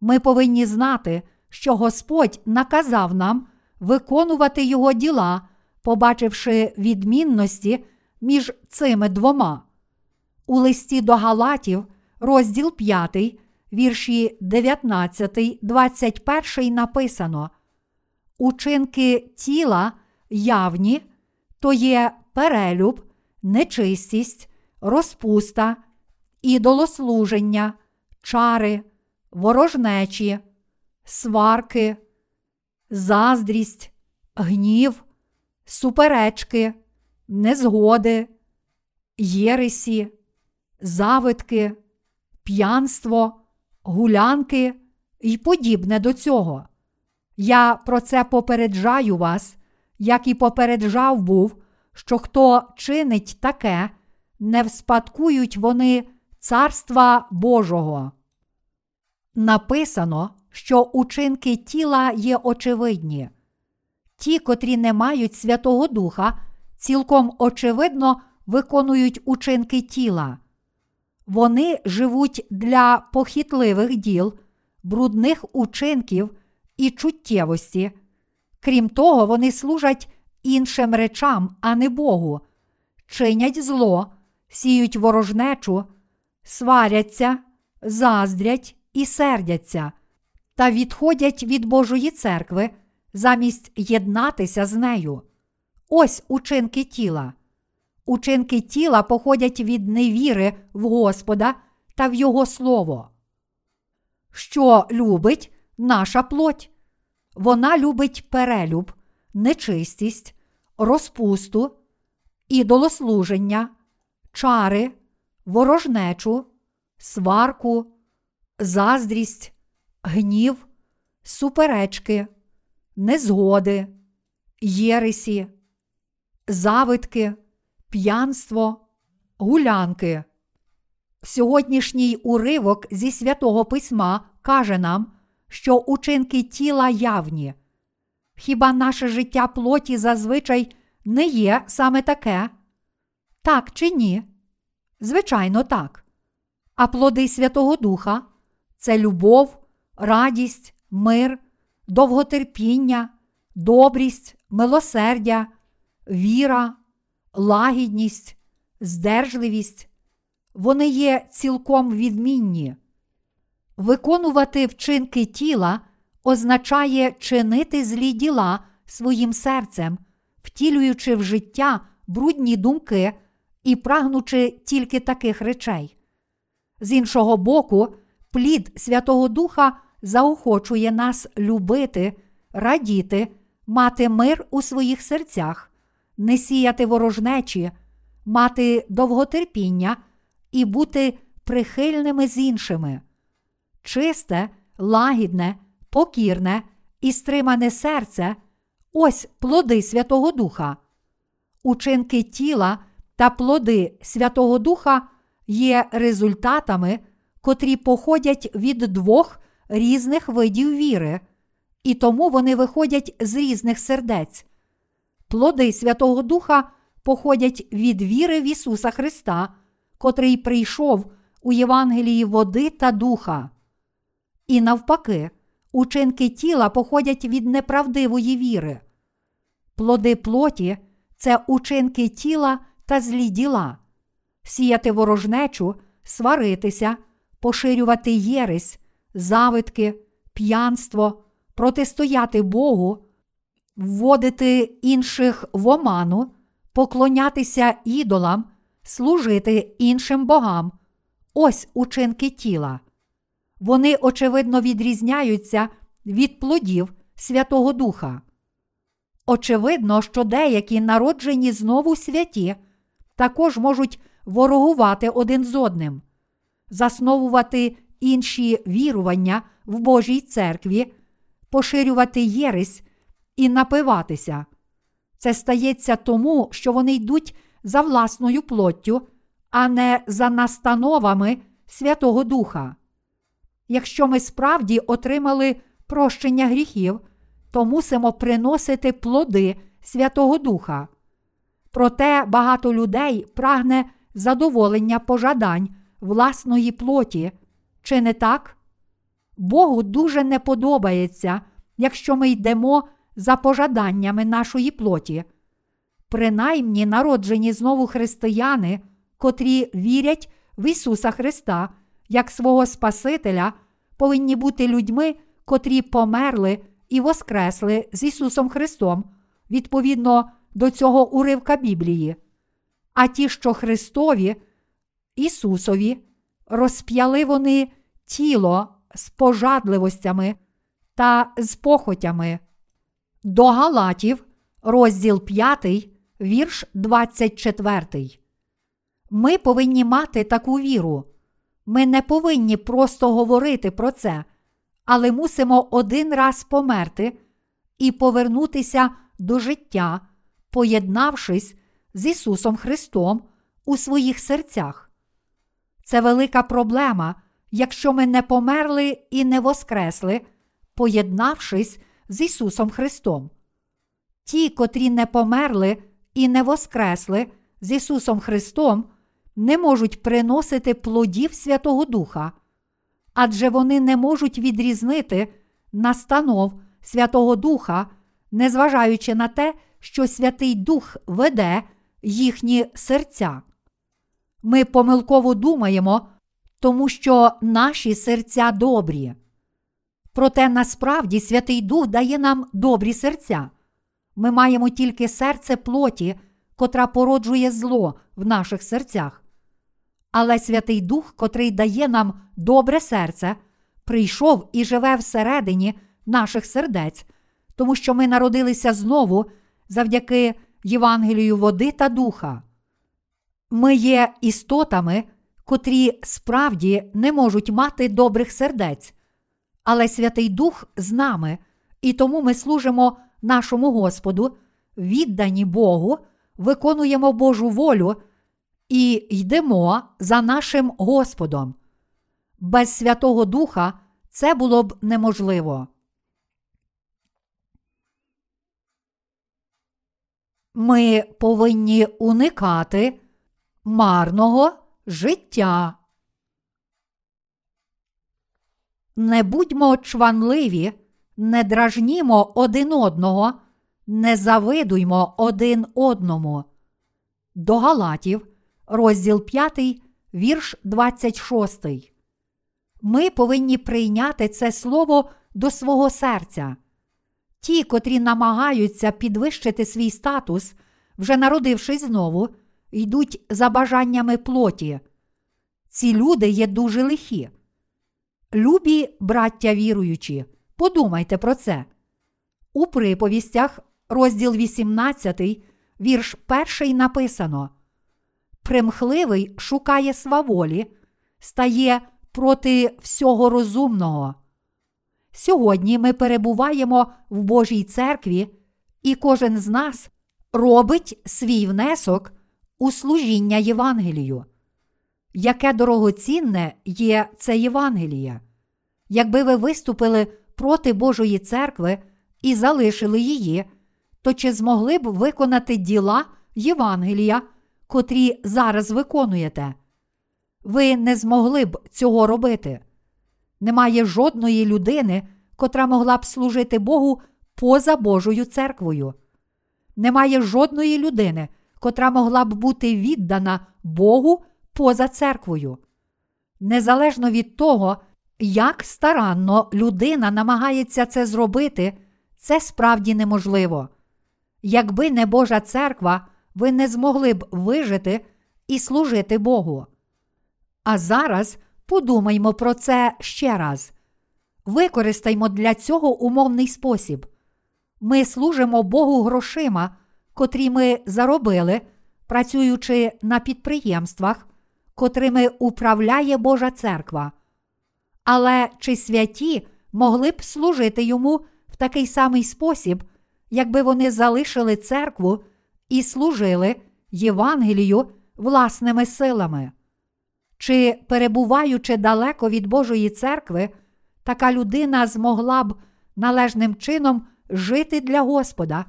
Ми повинні знати, що Господь наказав нам виконувати Його діла, побачивши відмінності між цими двома. У листі до Галатів, розділ 5, вірші 19, 21 написано: Учинки тіла явні, то є перелюб, нечистість, розпуста, ідолослуження, чари, ворожнечі, сварки, заздрість, гнів, суперечки, незгоди, єресі, завитки, п'янство, гулянки і подібне до цього. Я про це попереджаю вас, як і попереджав був, що хто чинить таке, не вспадкують вони Царства Божого. Написано, що учинки тіла є очевидні. Ті, котрі не мають Святого Духа, цілком очевидно виконують учинки тіла. Вони живуть для похитливих діл, брудних учинків і чуттєвості. Крім того, вони служать іншим речам, а не Богу, чинять зло, сіють ворожнечу, сваряться, заздрять і сердяться, та відходять від Божої церкви замість єднатися з нею. Ось учинки тіла. Учинки тіла походять від невіри в Господа та в Його Слово. Що любить наша плоть? Вона любить перелюб, нечистість, розпусту, ідолослуження, чари, ворожнечу, сварку, заздрість, гнів, суперечки, незгоди, єресі, завитки, п'янство, гулянки. Сьогоднішній уривок зі святого письма каже нам, що учинки тіла явні. Хіба наше життя плоті зазвичай не є саме таке? Так чи ні? Звичайно, так. А плоди Святого Духа це любов, радість, мир, довготерпіння, добрість, милосердя, віра, лагідність, здержливість. Вони є цілком відмінні. Виконувати вчинки тіла означає чинити злі діла своїм серцем, втілюючи в життя брудні думки і прагнучи тільки таких речей. З іншого боку, плід Святого Духа заохочує нас любити, радіти, мати мир у своїх серцях, не сіяти ворожнечі, мати довготерпіння і бути прихильними з іншими. Чисте, лагідне, покірне і стримане серце ось плоди Святого Духа. Учинки тіла та плоди Святого Духа є результатами, котрі походять від двох різних видів віри, і тому вони виходять з різних сердець. Плоди Святого Духа походять від віри в Ісуса Христа, котрий прийшов у Євангелії води та духа. І навпаки, учинки тіла походять від неправдивої віри. Плоди плоті це учинки тіла та злі діла, сіяти ворожнечу, сваритися, поширювати єресь, завитки, п'янство, протистояти Богу, вводити інших в оману, поклонятися ідолам, служити іншим богам. Ось учинки тіла. Вони, очевидно, відрізняються від плодів Святого Духа. Очевидно, що деякі народжені знову святі також можуть ворогувати один з одним, засновувати інші вірування в Божій церкві, поширювати єресь і напиватися. Це стається тому, що вони йдуть за власною плоттю, а не за настановами Святого Духа. Якщо ми справді отримали прощення гріхів, то мусимо приносити плоди Святого Духа. Проте багато людей прагне задоволення пожадань власної плоті, чи не так? Богу дуже не подобається, якщо ми йдемо за пожаданнями нашої плоті. Принаймні народжені знову християни, котрі вірять в Ісуса Христа як свого Спасителя, повинні бути людьми, котрі померли і воскресли з Ісусом Христом відповідно до цього уривка Біблії. А ті, що Христові, Ісусові, розп'яли вони тіло з пожадливостями та з похотями. До Галатів, розділ 5, вірш 24. Ми повинні мати таку віру. Ми не повинні просто говорити про це, але мусимо один раз померти і повернутися до життя, поєднавшись з Ісусом Христом у своїх серцях. Це велика проблема, якщо ми не померли і не воскресли, поєднавшись з Ісусом Христом. Ті, котрі не померли і не воскресли з Ісусом Христом, не можуть приносити плодів Святого Духа, адже вони не можуть відрізнити настанов Святого Духа, незважаючи на те, що Святий Дух веде їхні серця. Ми помилково думаємо, тому що наші серця добрі. Проте насправді Святий Дух дає нам добрі серця. Ми маємо тільки серце плоті, котра породжує зло в наших серцях. Але Святий Дух, котрий дає нам добре серце, прийшов і живе всередині наших сердець, тому що ми народилися знову завдяки Євангелію води та духа. Ми є істотами, котрі справді не можуть мати добрих сердець, але Святий Дух з нами, і тому ми служимо нашому Господу, віддані Богу, виконуємо Божу волю і йдемо за нашим Господом. Без Святого Духа це було б неможливо. Ми повинні уникати марного життя. Не будьмо чванливі, не дражнімо один одного, не завидуймо один одному. До Галатів, розділ 5, вірш 26. Ми повинні прийняти це слово до свого серця. Ті, котрі намагаються підвищити свій статус, вже народившись знову, йдуть за бажаннями плоті. Ці люди є дуже лихі. Любі браття віруючі, подумайте про це. У приповістях, розділ 18, вірш 1 написано: Примхливий шукає сваволі, стає проти всього розумного. Сьогодні ми перебуваємо в Божій церкві, і кожен з нас робить свій внесок у служіння Євангелію. Яке дорогоцінне є це Євангеліє? Якби ви виступили проти Божої церкви і залишили її, то чи змогли б виконати діла Євангелія, котрі зараз виконуєте? Ви не змогли б цього робити. Немає жодної людини, котра могла б служити Богу поза Божою церквою. Немає жодної людини, котра могла б бути віддана Богу поза церквою. Незалежно від того, як старанно людина намагається це зробити, це справді неможливо. Якби не Божа церква, ви не змогли б вижити і служити Богу. А зараз подумаймо про це ще раз. Використаймо для цього умовний спосіб. Ми служимо Богу грошима, котрі ми заробили, працюючи на підприємствах, котрими управляє Божа церква. Але чи святі могли б служити йому в такий самий спосіб, якби вони залишили церкву і служили Євангелію власними силами? Чи, перебуваючи далеко від Божої церкви, така людина змогла б належним чином жити для Господа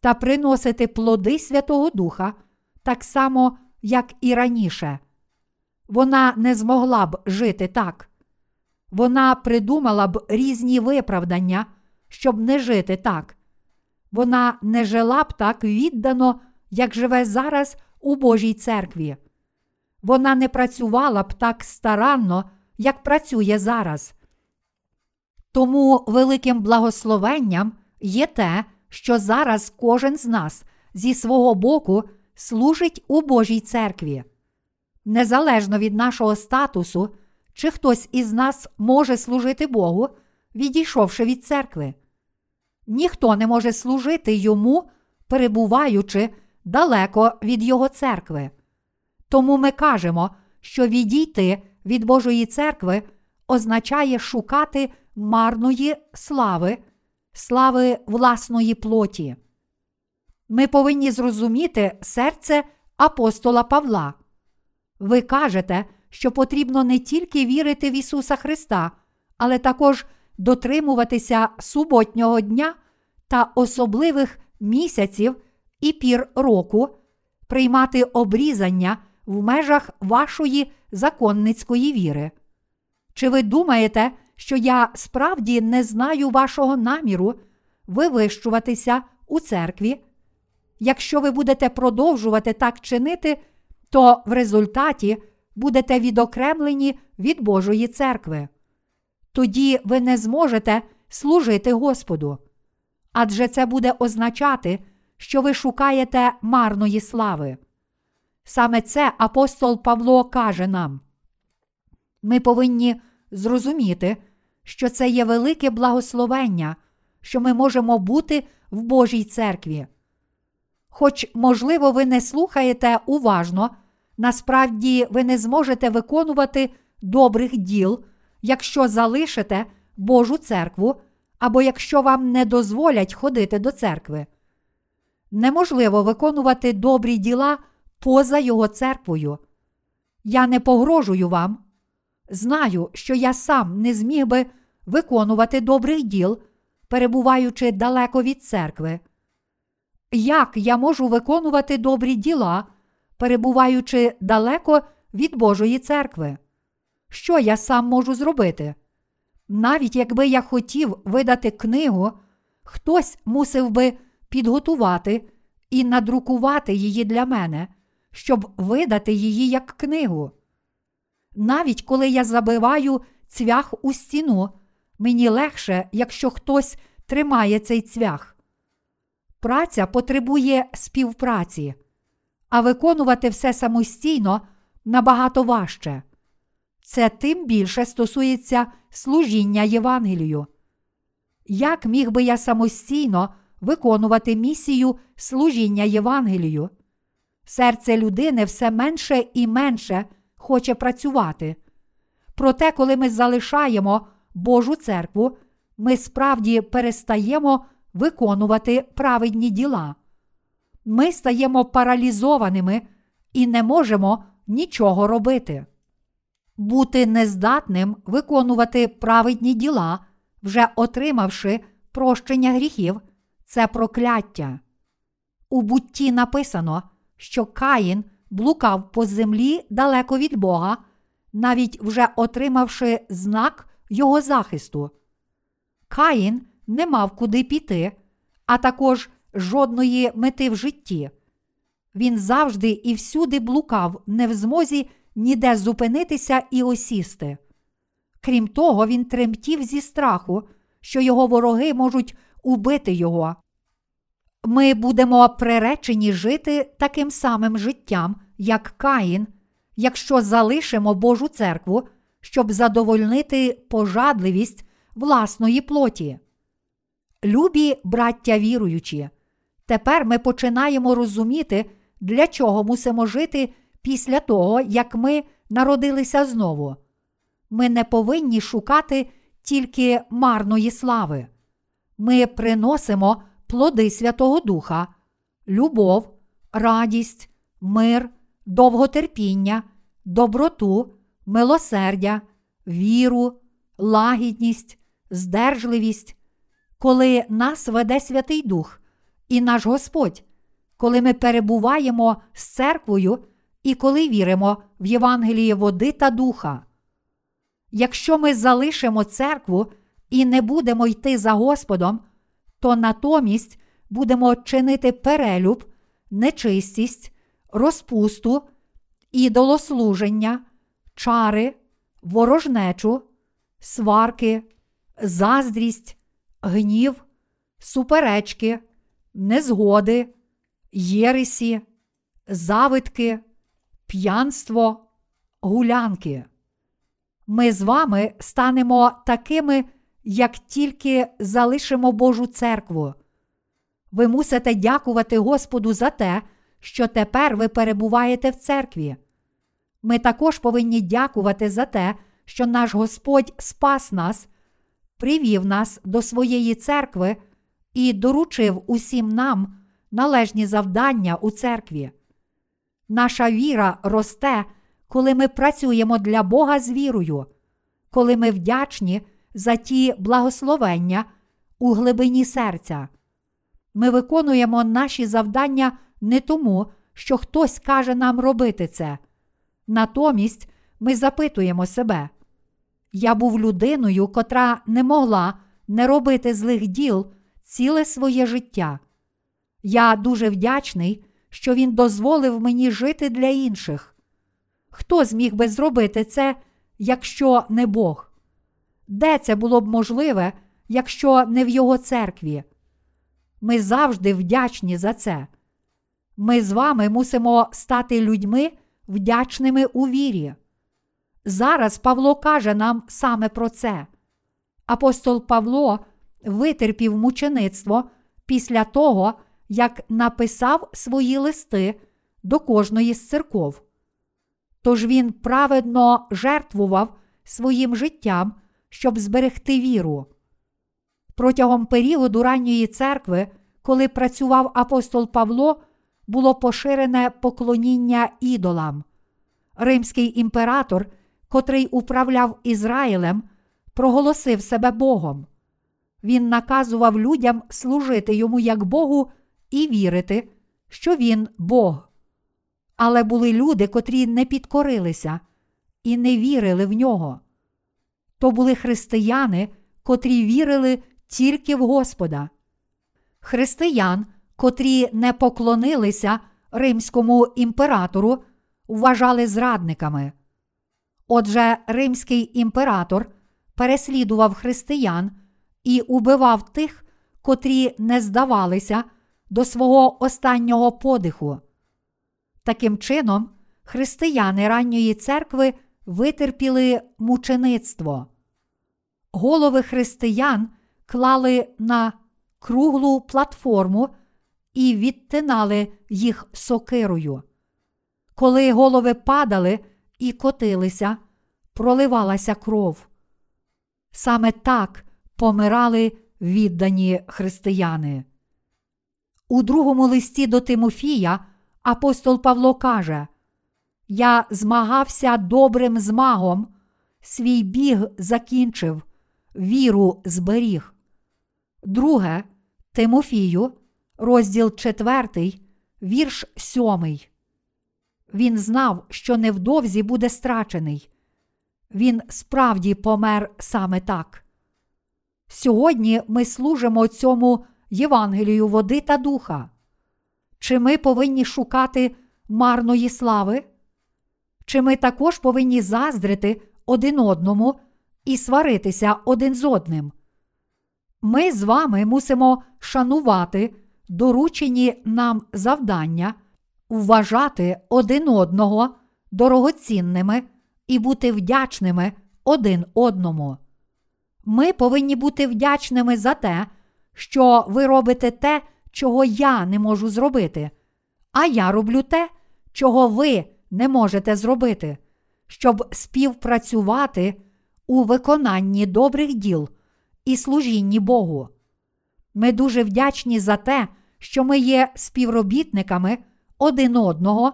та приносити плоди Святого Духа, так само, як і раніше? Вона не змогла б жити так. Вона придумала б різні виправдання, щоб не жити так. Вона не жила б так віддано, як живе зараз у Божій церкві вона не працювала б так старанно, як працює зараз. Тому великим благословенням є те, що зараз кожен з нас зі свого боку служить у Божій церкві. Незалежно від нашого статусу, чи хтось із нас може служити Богу, відійшовши від церкви. Ніхто не може служити йому, перебуваючи далеко від Його церкви. Тому ми кажемо, що відійти від Божої церкви означає шукати марної слави, слави власної плоті. Ми повинні зрозуміти серце апостола Павла. Ви кажете, що потрібно не тільки вірити в Ісуса Христа, але також дотримуватися суботнього дня та особливих місяців і пір року, приймати обрізання в межах вашої законницької віри. Чи ви думаєте, що я справді не знаю вашого наміру вивищуватися у церкві? Якщо ви будете продовжувати так чинити, то в результаті будете відокремлені від Божої церкви. Тоді ви не зможете служити Господу. Адже це буде означати, що ви шукаєте марної слави. Саме це апостол Павло каже нам. Ми повинні зрозуміти, що це є велике благословення, що ми можемо бути в Божій церкві. Хоч, можливо, ви не слухаєте уважно, насправді ви не зможете виконувати добрих діл, якщо залишите Божу церкву або якщо вам не дозволять ходити до церкви. Неможливо виконувати добрі діла поза його церквою. Я не погрожую вам. Знаю, що я сам не зміг би виконувати добрих діл, перебуваючи далеко від церкви. Як я можу виконувати добрі діла, перебуваючи далеко від Божої церкви? Що я сам можу зробити? Навіть якби я хотів видати книгу, хтось мусив би підготувати і надрукувати її для мене, щоб видати її як книгу. Навіть коли я забиваю цвях у стіну, мені легше, якщо хтось тримає цей цвях. Праця потребує співпраці, а виконувати все самостійно набагато важче. Це тим більше стосується служіння Євангелію. Як міг би я самостійно виконувати місію служіння Євангелію? Серце людини все менше і менше хоче працювати. Проте, коли ми залишаємо Божу церкву, ми справді перестаємо виконувати праведні діла. Ми стаємо паралізованими і не можемо нічого робити. Бути нездатним виконувати праведні діла, вже отримавши прощення гріхів, це прокляття. У бутті написано, що Каїн блукав по землі далеко від Бога, навіть вже отримавши знак його захисту. Каїн не мав куди піти, а також жодної мети в житті. Він завжди і всюди блукав, не в змозі ніде зупинитися і осісти. Крім того, він тремтів зі страху, що його вороги можуть убити його. Ми будемо приречені жити таким самим життям, як Каїн, якщо залишимо Божу церкву, щоб задовольнити пожадливість власної плоті. Любі браття віруючі, тепер ми починаємо розуміти, для чого мусимо жити після того, як ми народилися знову. Ми не повинні шукати тільки марної слави. Ми приносимо плоди Святого Духа, любов, радість, мир, довготерпіння, доброту, милосердя, віру, лагідність, здержливість, коли нас веде Святий Дух і наш Господь, коли ми перебуваємо з церквою і коли віримо в Євангеліє води та духа. Якщо ми залишимо церкву і не будемо йти за Господом, то натомість будемо чинити перелюб, нечистість, розпусту, ідолослуження, чари, ворожнечу, сварки, заздрість, гнів, суперечки, незгоди, єресі, завитки, п'янство, гулянки. Ми з вами станемо такими, як тільки залишимо Божу церкву. Ви мусите дякувати Господу за те, що тепер ви перебуваєте в церкві. Ми також повинні дякувати за те, що наш Господь спас нас, привів нас до своєї церкви і доручив усім нам належні завдання у церкві. Наша віра росте, коли ми працюємо для Бога з вірою, коли ми вдячні за ті благословення у глибині серця. Ми виконуємо наші завдання не тому, що хтось каже нам робити це. Натомість ми запитуємо себе. Я був людиною, котра не могла не робити злих діл ціле своє життя. Я дуже вдячний, що він дозволив мені жити для інших. Хто зміг би зробити це, якщо не Бог? Де це було б можливе, якщо не в його церкві? Ми завжди вдячні за це. Ми з вами мусимо стати людьми вдячними у вірі. Зараз Павло каже нам саме про це. Апостол Павло витерпів мучеництво після того, як написав свої листи до кожної з церков. Тож він праведно жертвував своїм життям, щоб зберегти віру. Протягом періоду ранньої церкви, коли працював апостол Павло, було поширене поклоніння ідолам. Римський імператор, котрий управляв Ізраїлем, проголосив себе Богом. Він наказував людям служити йому як Богу і вірити, що він Бог. Але були люди, котрі не підкорилися і не вірили в нього. То були християни, котрі вірили тільки в Господа. Християн, котрі не поклонилися римському імператору, вважали зрадниками. Отже, римський імператор переслідував християн і убивав тих, котрі не здавалися до свого останнього подиху. Таким чином, християни ранньої церкви витерпіли мучеництво. Голови християн клали на круглу платформу і відтинали їх сокирою. Коли голови падали і котилися, проливалася кров. Саме так помирали віддані християни. У другому листі до Тимофія апостол Павло каже: Я змагався добрим змагом, свій біг закінчив, віру зберіг. Друге Тимофію, розділ 4, вірш 7. Він знав, що невдовзі буде страчений. Він справді помер саме так. Сьогодні ми служимо цьому Євангелію води та духа. Чи ми повинні шукати марної слави? Чи ми також повинні заздрити один одному і сваритися один з одним? Ми з вами мусимо шанувати доручені нам завдання, вважати один одного дорогоцінними і бути вдячними один одному. Ми повинні бути вдячними за те, що ви робите те, чого я не можу зробити, а я роблю те, чого ви не можете зробити, щоб співпрацювати у виконанні добрих діл і служінні Богу. Ми дуже вдячні за те, що ми є співробітниками один одного,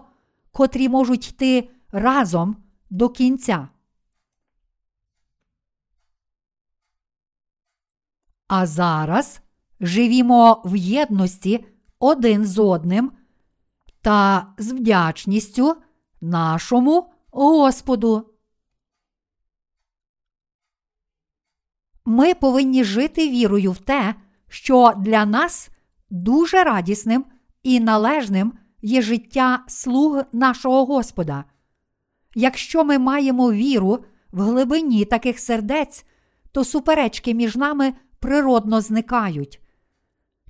котрі можуть йти разом до кінця. А зараз живімо в єдності один з одним та з вдячністю нашому Господу. Ми повинні жити вірою в те, що для нас дуже радісним і належним є життя слуг нашого Господа. Якщо ми маємо віру в глибині таких сердець, то суперечки між нами природно зникають.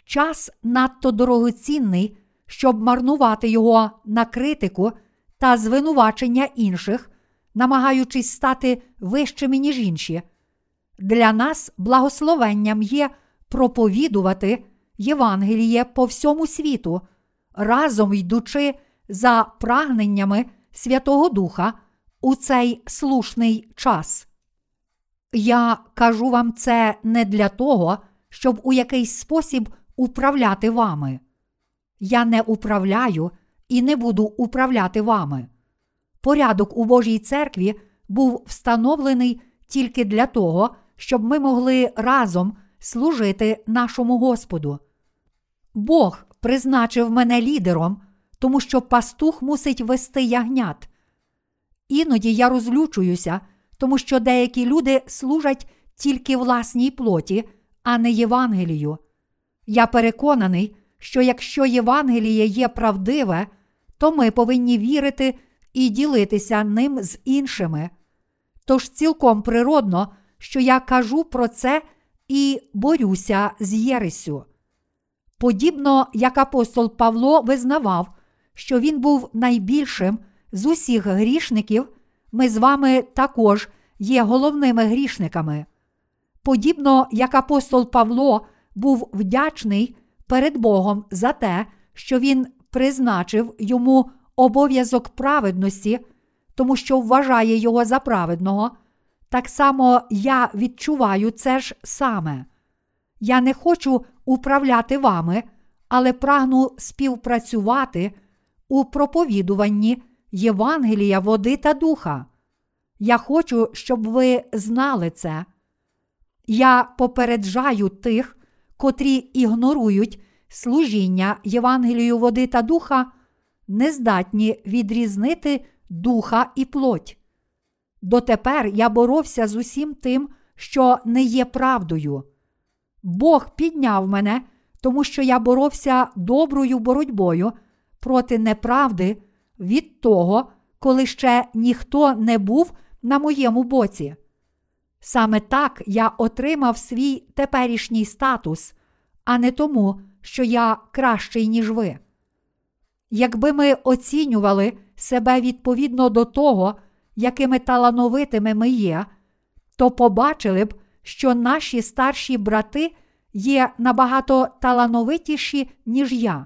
Час надто дорогоцінний, щоб марнувати його на критику та звинувачення інших, намагаючись стати вищими, ніж інші. Для нас благословенням є проповідувати Євангеліє по всьому світу, разом йдучи за прагненнями Святого Духа у цей слушний час. Я кажу вам це не для того, щоб у якийсь спосіб управляти вами. Я не управляю і не буду управляти вами. Порядок у Божій церкві був встановлений тільки для того, щоб ми могли разом служити нашому Господу. Бог призначив мене лідером, тому що пастух мусить вести ягнят. Іноді я розлючуюся, тому що деякі люди служать тільки власній плоті, а не Євангелію. Я переконаний, що якщо Євангеліє є правдиве, то ми повинні вірити і ділитися ним з іншими. Тож цілком природно, що я кажу про це і борюся з Єресю. Подібно як апостол Павло визнавав, що він був найбільшим з усіх грішників, ми з вами також є головними грішниками. Подібно як апостол Павло був вдячний перед Богом за те, що він призначив йому обов'язок праведності, тому що вважає його за праведного, так само я відчуваю це ж саме. Я не хочу управляти вами, але прагну співпрацювати у проповідуванні Євангелія, води та духа. Я хочу, щоб ви знали це. Я попереджаю тих, котрі ігнорують служіння Євангелію води та духа, не здатні відрізнити духа і плоть. Дотепер я боровся з усім тим, що не є правдою. Бог підняв мене, тому що я боровся доброю боротьбою проти неправди від того, коли ще ніхто не був на моєму боці. Саме так я отримав свій теперішній статус, а не тому, що я кращий, ніж ви. Якби ми оцінювали себе відповідно до того, якими талановитими ми є, то побачили б, що наші старші брати є набагато талановитіші, ніж я.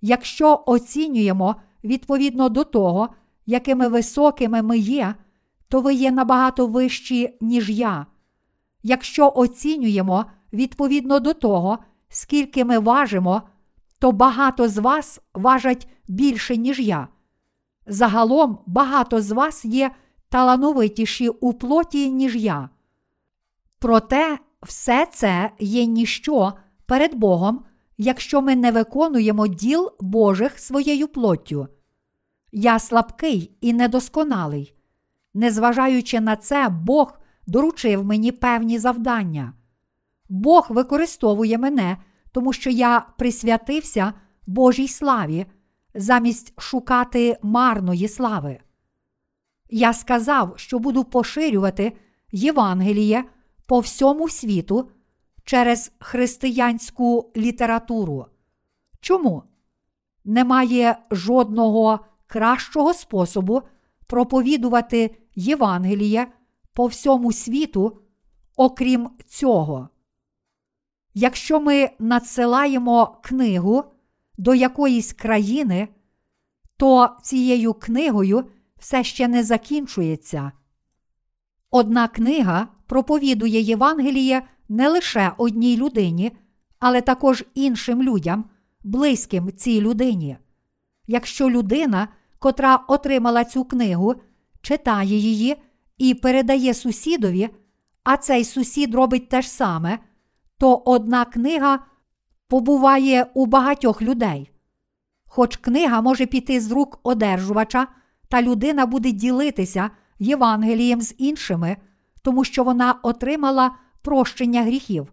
Якщо оцінюємо відповідно до того, якими високими ми є, то ви є набагато вищі, ніж я. Якщо оцінюємо відповідно до того, скільки ми важимо, то багато з вас важать більше, ніж я. Загалом багато з вас є талановитіші у плоті, ніж я. Проте все це є ніщо перед Богом, якщо ми не виконуємо діл Божих своєю плоттю. Я слабкий і недосконалий. Незважаючи на це, Бог доручив мені певні завдання. Бог використовує мене, тому що я присвятився Божій славі, замість шукати марної слави. Я сказав, що буду поширювати Євангеліє по всьому світу через християнську літературу. Чому? Немає жодного кращого способу проповідувати Євангеліє по всьому світу, окрім цього. Якщо ми надсилаємо книгу до якоїсь країни, то цією книгою все ще не закінчується. Одна книга проповідує Євангеліє не лише одній людині, але також іншим людям, близьким цій людині. Якщо людина, котра отримала цю книгу, читає її і передає сусідові, а цей сусід робить те ж саме, то одна книга побуває у багатьох людей. Хоч книга може піти з рук одержувача, та людина буде ділитися Євангелієм з іншими, тому що вона отримала прощення гріхів.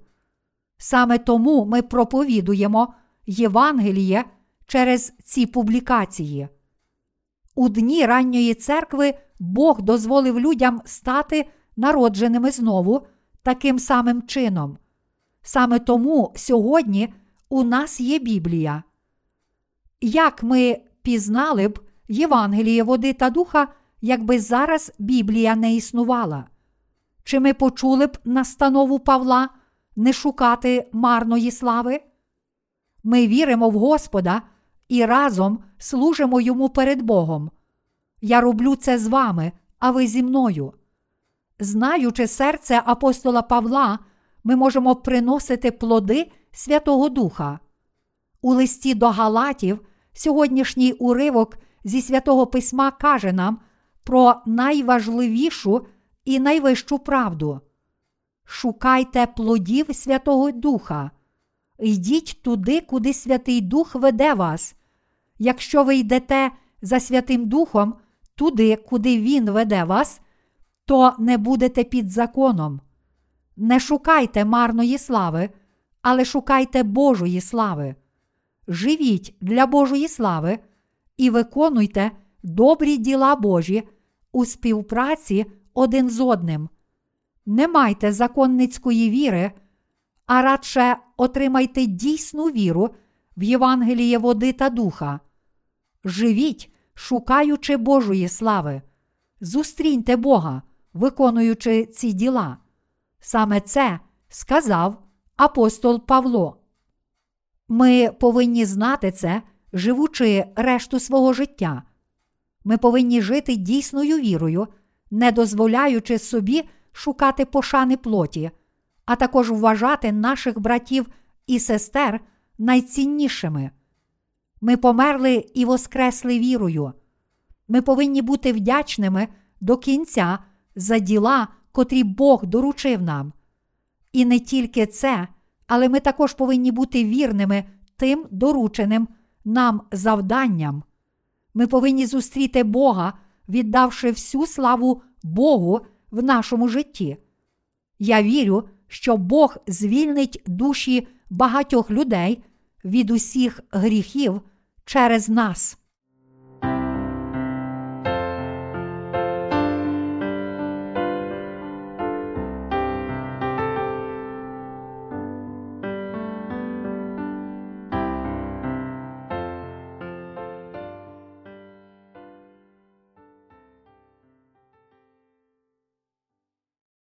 Саме тому ми проповідуємо Євангеліє через ці публікації. У дні ранньої церкви Бог дозволив людям стати народженими знову таким самим чином. Саме тому сьогодні у нас є Біблія. Як ми пізнали б Євангеліє води та духа, якби зараз Біблія не існувала? Чи ми почули б настанову Павла не шукати марної слави? Ми віримо в Господа і разом служимо йому перед Богом. Я роблю це з вами, а ви зі мною. Знаючи серце апостола Павла, ми можемо приносити плоди Святого Духа. У листі до Галатів сьогоднішній уривок зі святого Письма каже нам про найважливішу і найвищу правду. Шукайте плодів Святого Духа, йдіть туди, куди Святий Дух веде вас. Якщо ви йдете за Святим Духом, туди, куди Він веде вас, то не будете під законом. Не шукайте марної слави, але шукайте Божої слави. Живіть для Божої слави і виконуйте добрі діла Божі у співпраці один з одним. Не майте законницької віри, а радше отримайте дійсну віру в Євангеліє води та духа. Живіть, шукаючи Божої слави, зустріньте Бога, виконуючи ці діла. Саме це сказав апостол Павло. Ми повинні знати це, живучи решту свого життя. Ми повинні жити дійсною вірою, не дозволяючи собі шукати пошани плоті, а також вважати наших братів і сестер найціннішими. Ми померли і воскресли вірою. Ми повинні бути вдячними до кінця за діла, котрі Бог доручив нам. І не тільки це, але ми також повинні бути вірними тим дорученим нам завданням. Ми повинні зустріти Бога, віддавши всю славу Богу в нашому житті. Я вірю, що Бог звільнить душі багатьох людей від усіх гріхів через нас.